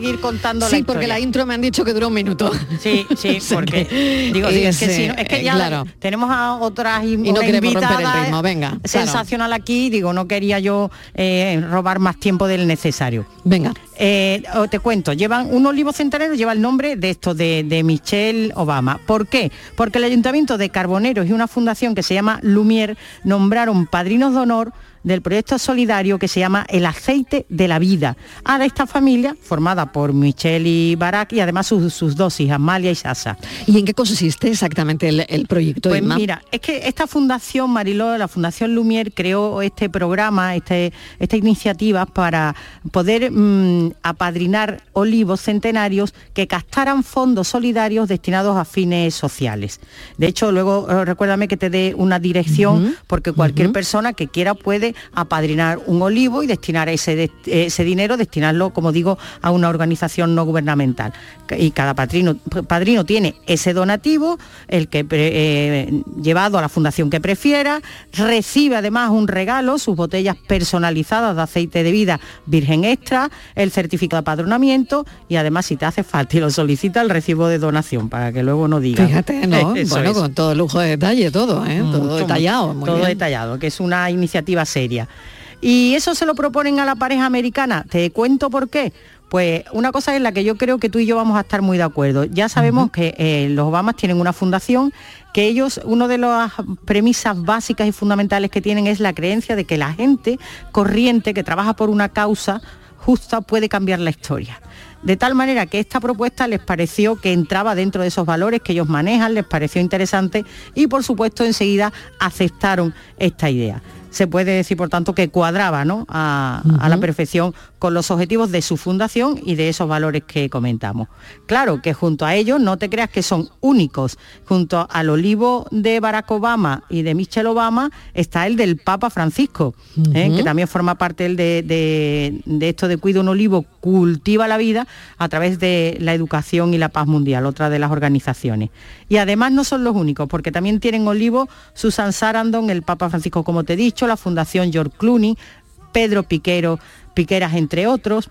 Seguir contando Sí, porque la intro me han dicho que duró un minuto. Sí, sí, porque que digo, sí, es, que no- es que eh, ya claro. tenemos a otras y, no queremos romper el ritmo, venga, claro. sensacional aquí, digo, no quería yo eh, robar más tiempo del necesario. Venga. Eh, oh, te cuento, llevan un olivo centenario, lleva el nombre de esto, de, de Michelle Obama. ¿Por qué? Porque el Ayuntamiento de Carboneros y una fundación que se llama Lumière nombraron padrinos de honor del proyecto solidario que se llama El aceite de la vida. A esta familia, formada por Michelle y Barack y además sus, sus dos hijas, Amalia y Sasa. ¿Y en qué consiste exactamente el, el proyecto, Pues Emma? mira, es que esta fundación, Mariló, la Fundación Lumière creó este programa, este, esta iniciativa para poder apadrinar olivos centenarios que captaran fondos solidarios destinados a fines sociales. De hecho, luego eh, recuérdame que te dé una dirección, porque cualquier persona que quiera puede apadrinar un olivo y destinar ese, ese dinero, destinarlo, como digo, a una organización no gubernamental. Y cada padrino, padrino tiene ese donativo, el que eh, llevado a la fundación que prefiera, recibe además un regalo, sus botellas personalizadas de aceite de vida virgen extra, el certificado de apadronamiento y además si te hace falta y lo solicita el recibo de donación para que luego no diga. Fíjate, ¿no? bueno, con todo lujo de detalle, todo, ¿eh? todo detallado. todo detallado, que es una iniciativa seria. Y eso se lo proponen a la pareja americana. Te cuento por qué. Pues una cosa en la que yo creo que tú y yo vamos a estar muy de acuerdo. Ya sabemos que eh, los Obamas tienen una fundación que ellos, una de las premisas básicas y fundamentales que tienen es la creencia de que la gente corriente que trabaja por una causa justa puede cambiar la historia. De tal manera que esta propuesta les pareció que entraba dentro de esos valores que ellos manejan, les pareció interesante y por supuesto enseguida aceptaron esta idea se puede decir, por tanto, que cuadraba ¿no? a, la perfección con los objetivos de su fundación y de esos valores que comentamos. Claro que junto a ellos no te creas que son únicos. Junto al olivo de Barack Obama y de Michelle Obama está el del Papa Francisco, ¿eh? que también forma parte de, de, esto de Cuida un olivo, cultiva la vida a través de la educación y la paz mundial, otra de las organizaciones. Y además no son los únicos, porque también tienen olivo Susan Sarandon, el Papa Francisco, como te he dicho, la Fundación George Clooney, Pedro Piquero, Piqueras, entre otros.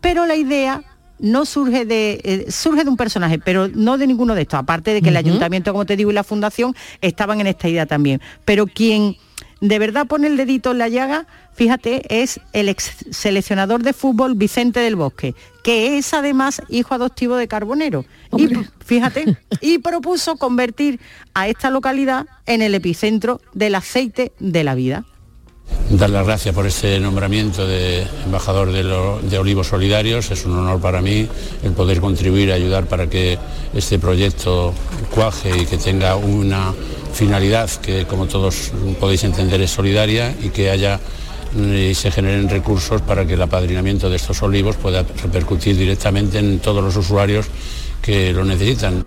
Pero la idea no surge de, eh, surge de un personaje, pero no de ninguno de estos, aparte de que el ayuntamiento, como te digo, y la fundación estaban en esta idea también. Pero quien de verdad pone el dedito en la llaga, fíjate, es el ex seleccionador de fútbol Vicente del Bosque, que es además hijo adoptivo de Carbonero. Y fíjate, y propuso convertir a esta localidad en el epicentro del aceite de la vida. Dar las gracias por este nombramiento de embajador de, Olivos Solidarios. Es un honor para mí el poder contribuir a ayudar para que este proyecto cuaje y que tenga una finalidad que, como todos podéis entender, es solidaria y que haya y se generen recursos para que el apadrinamiento de estos olivos pueda repercutir directamente en todos los usuarios que lo necesitan.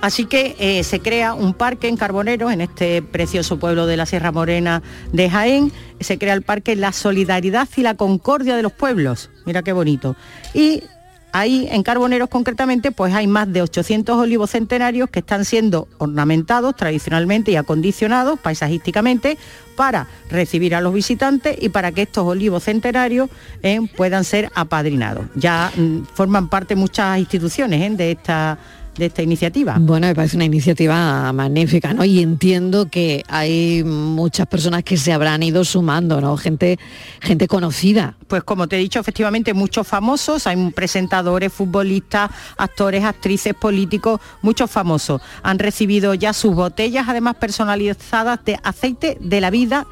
Así que eh, se crea un parque en Carbonero, en este precioso pueblo de la Sierra Morena de Jaén. Se crea el parque La Solidaridad y la Concordia de los Pueblos. Mira qué bonito. Y Ahí en Carboneros concretamente pues hay más de 800 olivos centenarios que están siendo ornamentados tradicionalmente y acondicionados paisajísticamente para recibir a los visitantes y para que estos olivos centenarios eh, puedan ser apadrinados. Ya mm, forman parte muchas instituciones eh, de esta de esta iniciativa. Bueno, me parece una iniciativa magnífica, ¿no? Y entiendo que hay muchas personas que se habrán ido sumando, ¿no? Gente, gente conocida. Pues como te he dicho, efectivamente muchos famosos, hay presentadores, futbolistas, actores, actrices, políticos, muchos famosos. Han recibido ya sus botellas, además personalizadas de aceite de la vida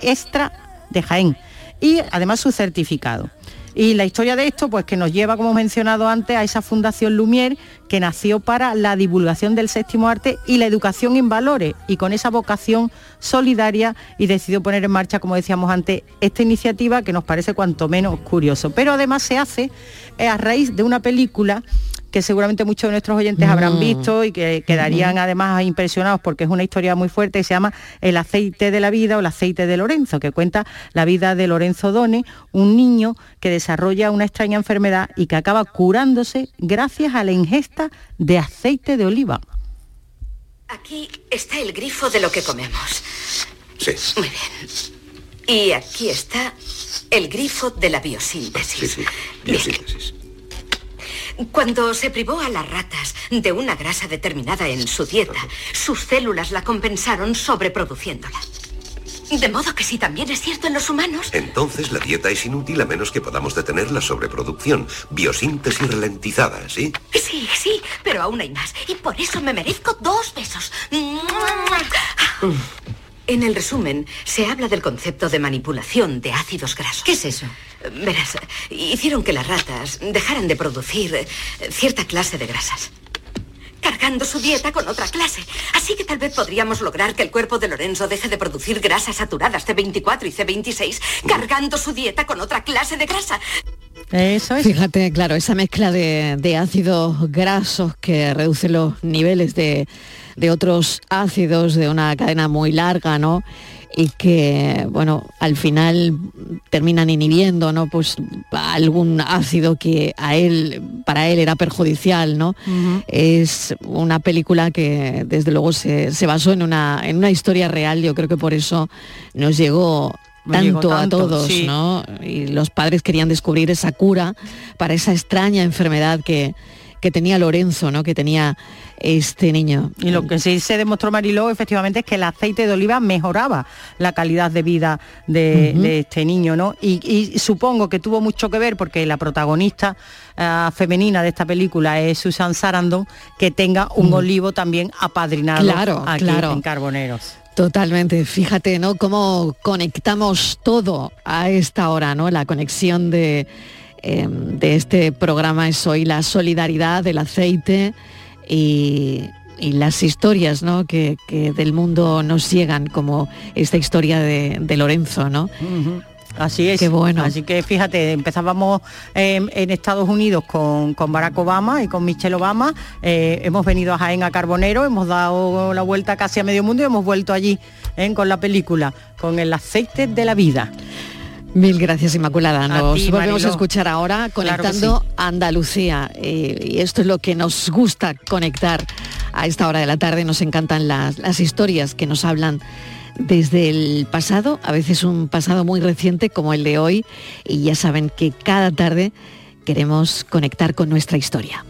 extra de Jaén y además su certificado. Y la historia de esto, pues que nos lleva, como mencionado antes, a esa Fundación Lumière que nació para la divulgación del séptimo arte y la educación en valores y con esa vocación solidaria y decidió poner en marcha, como decíamos antes, esta iniciativa que nos parece cuanto menos curioso. Pero además se hace eh, a raíz de una película que seguramente muchos de nuestros oyentes habrán mm. visto y que quedarían además impresionados porque es una historia muy fuerte y se llama El aceite de la vida o el aceite de Lorenzo, que cuenta la vida de Lorenzo Done, un niño que desarrolla una extraña enfermedad y que acaba curándose gracias a la ingesta de aceite de oliva. Aquí está el grifo de lo que comemos. Sí. Muy bien. Y aquí está el grifo de la biosíntesis. Sí, sí. Biosíntesis. Cuando se privó a las ratas de una grasa determinada en su dieta, sus células la compensaron sobreproduciéndola. De modo que si también es cierto en los humanos... Entonces la dieta es inútil a menos que podamos detener la sobreproducción. Biosíntesis ralentizada, ¿sí? Sí, sí, pero aún hay más. Y por eso me merezco dos besos. En el resumen, se habla del concepto de manipulación de ácidos grasos. ¿Qué es eso? Verás, hicieron que las ratas dejaran de producir eh, cierta clase de grasas cargando su dieta con otra clase. Así que tal vez podríamos lograr que el cuerpo de Lorenzo deje de producir grasas saturadas C24 y C26, cargando su dieta con otra clase de grasa. Eso es. Fíjate, claro, esa mezcla de, de ácidos grasos que reduce los niveles de, de otros ácidos de una cadena muy larga, ¿no? y que, bueno, al final terminan inhibiendo, ¿no? Pues algún ácido que a él, para él era perjudicial, ¿no? Es una película que desde luego se, basó en una, en una historia real, yo creo que por eso nos llegó tanto, a todos, ¿no? Y los padres querían descubrir esa cura para esa extraña enfermedad que, que tenía Lorenzo, ¿no? Que tenía este niño. Y lo que sí se demostró Mariló efectivamente es que el aceite de oliva mejoraba la calidad de vida de, este niño, ¿no? Y, supongo que tuvo mucho que ver porque la protagonista eh, femenina de esta película es Susan Sarandon, que tenga un mm. olivo también apadrinado claro, aquí claro. en Carboneros. Totalmente, fíjate, ¿no? Cómo conectamos todo a esta hora, ¿no? La conexión de Em, de este programa es hoy la solidaridad del aceite y, las historias ¿no? que, del mundo nos llegan, como esta historia de, Lorenzo, ¿no? Así es. Qué bueno. Así que fíjate, empezábamos en Estados Unidos con, Barack Obama y con Michelle Obama. Eh, hemos venido a Jaén a Carbonero, hemos dado la vuelta casi a medio mundo y hemos vuelto allí ¿eh? con la película, con el aceite de la vida. Mil gracias Inmaculada. Nos volvemos a escuchar ahora conectando Andalucía. Eh, y esto es lo que nos gusta conectar a esta hora de la tarde. Nos encantan las, las historias que nos hablan desde el pasado, a veces un pasado muy reciente como el de hoy. Y ya saben que cada tarde queremos conectar con nuestra historia.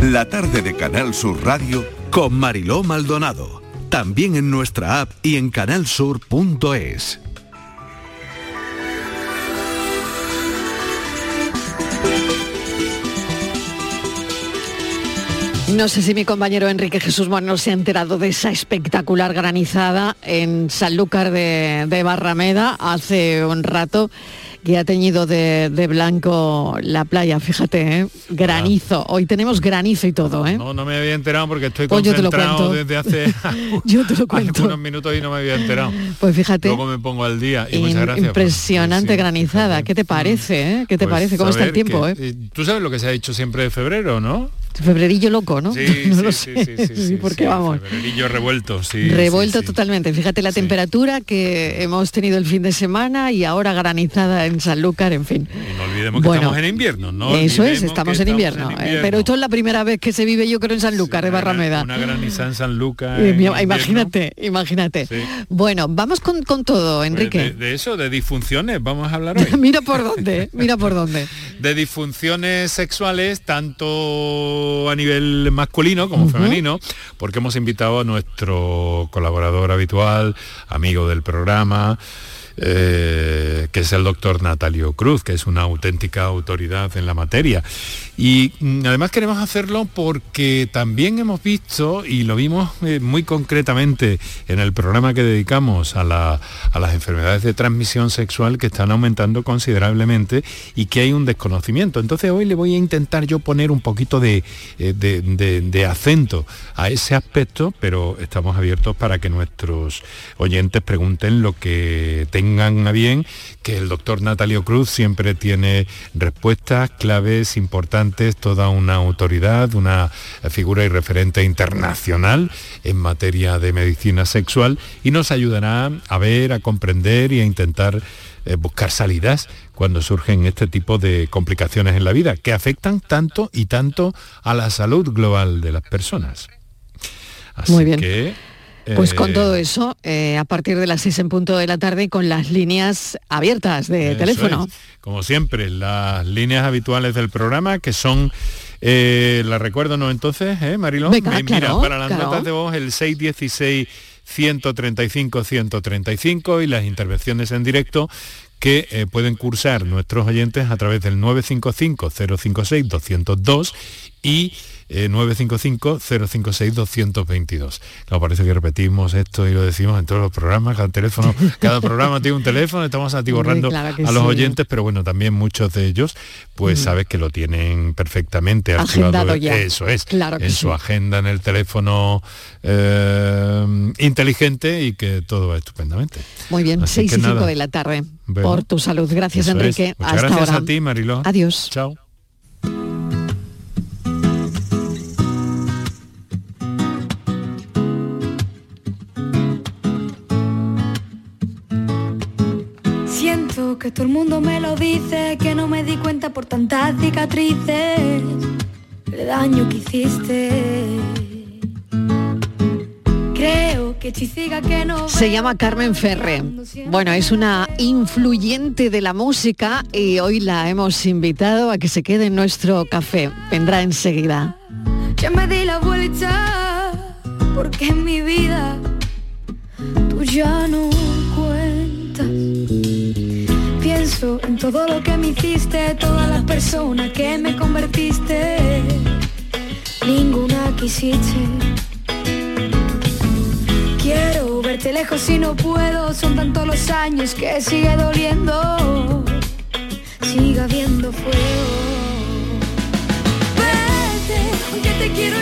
La tarde de Canal Sur Radio con Mariló Maldonado. También en nuestra app y en canalsur.es. No sé si mi compañero Enrique Jesús Moreno se ha enterado de esa espectacular granizada en Sanlúcar de, de Barrameda hace un rato que ha teñido de, blanco la playa, fíjate, ¿eh? granizo. Hoy tenemos granizo y todo, ¿eh? No, no me había enterado porque estoy pues concentrado desde hace yo te lo cuento. algunos minutos y no me había enterado. Pues fíjate. Luego me pongo al día y muchas gracias. Impresionante granizada. ¿Qué te parece? Eh? ¿Qué te pues parece? ¿Cómo está el tiempo? eh? Tú sabes lo que se ha dicho siempre de febrero, ¿no? Febrerillo loco, ¿no? Sí, no sí, sí, sí, sí, porque vamos. Febrerillo revuelto, sí. Revuelto totalmente. Fíjate la temperatura que hemos tenido el fin de semana y ahora granizada en Sanlúcar, en fin. Y no olvidemos que estamos en invierno, ¿no? Eso es, estamos en invierno, eh, pero esto es la primera vez que se vive, yo creo, en Sanlúcar, de Barrameda. Una, granizada en Sanlúcar. imagínate, imagínate. Bueno, vamos con, todo, pues Enrique. de, eso, de disfunciones, vamos a hablar hoy. mira por dónde, mira por dónde. de disfunciones sexuales, tanto a nivel masculino como femenino, porque hemos invitado a nuestro colaborador habitual, amigo del programa, eh, que es el doctor Natalio Cruz, que es una auténtica autoridad en la materia. Y mm, además queremos hacerlo porque también hemos visto, y lo vimos eh, muy concretamente en el programa que dedicamos a, las enfermedades de transmisión sexual que están aumentando considerablemente y que hay un desconocimiento. Entonces hoy le voy a intentar yo poner un poquito de, eh, de acento a ese aspecto, pero estamos abiertos para que nuestros oyentes pregunten lo que tengan a bien, que el doctor Natalio Cruz siempre tiene respuestas claves importantes toda una autoridad, una figura y referente internacional en materia de medicina sexual y nos ayudará a ver, a comprender y a intentar eh, buscar salidas cuando surgen este tipo de complicaciones en la vida, que afectan tanto y tanto a la salud global de las personas. Así Muy bien. Que, pues con todo eh, eso, eh, a partir de las 6 en punto de la tarde, con las líneas abiertas de teléfono. Como siempre, las líneas habituales del programa, que son, eh, la recuerdo, ¿no? Entonces, ¿eh, Marilón? Mira, para las notas de voz, el 616 135 135 y las intervenciones en directo que eh, pueden cursar nuestros oyentes a través del 955 056 202 y 955-056-222. Claro, parece que repetimos esto y lo decimos en todos los programas, cada teléfono, cada programa tiene un teléfono, estamos atiborrando a los oyentes, pero bueno, también muchos de ellos, pues sabes que lo tienen perfectamente archivado. Eso es, en su agenda, en el teléfono eh, inteligente y que todo va estupendamente. Muy bien, 6 y 5 de la tarde. por tu salud. Gracias, Enrique. gracias a ti, Mariló. Adiós. Chao. Que todo el mundo me lo dice, que no me di cuenta por tantas cicatrices, el daño que hiciste. Creo que chisiga que no... Se llama Carmen Ferre. Bueno, es una influyente de la música y hoy la hemos invitado a que se quede en nuestro café. Vendrá enseguida. Ya me di la vuelta porque en mi vida tú ya no en todo lo que me hiciste, todas las personas que me convertiste, ninguna quisiste. Quiero verte lejos y no puedo, son tantos los años que sigue doliendo, siga habiendo fuego. Vete, aunque te quiero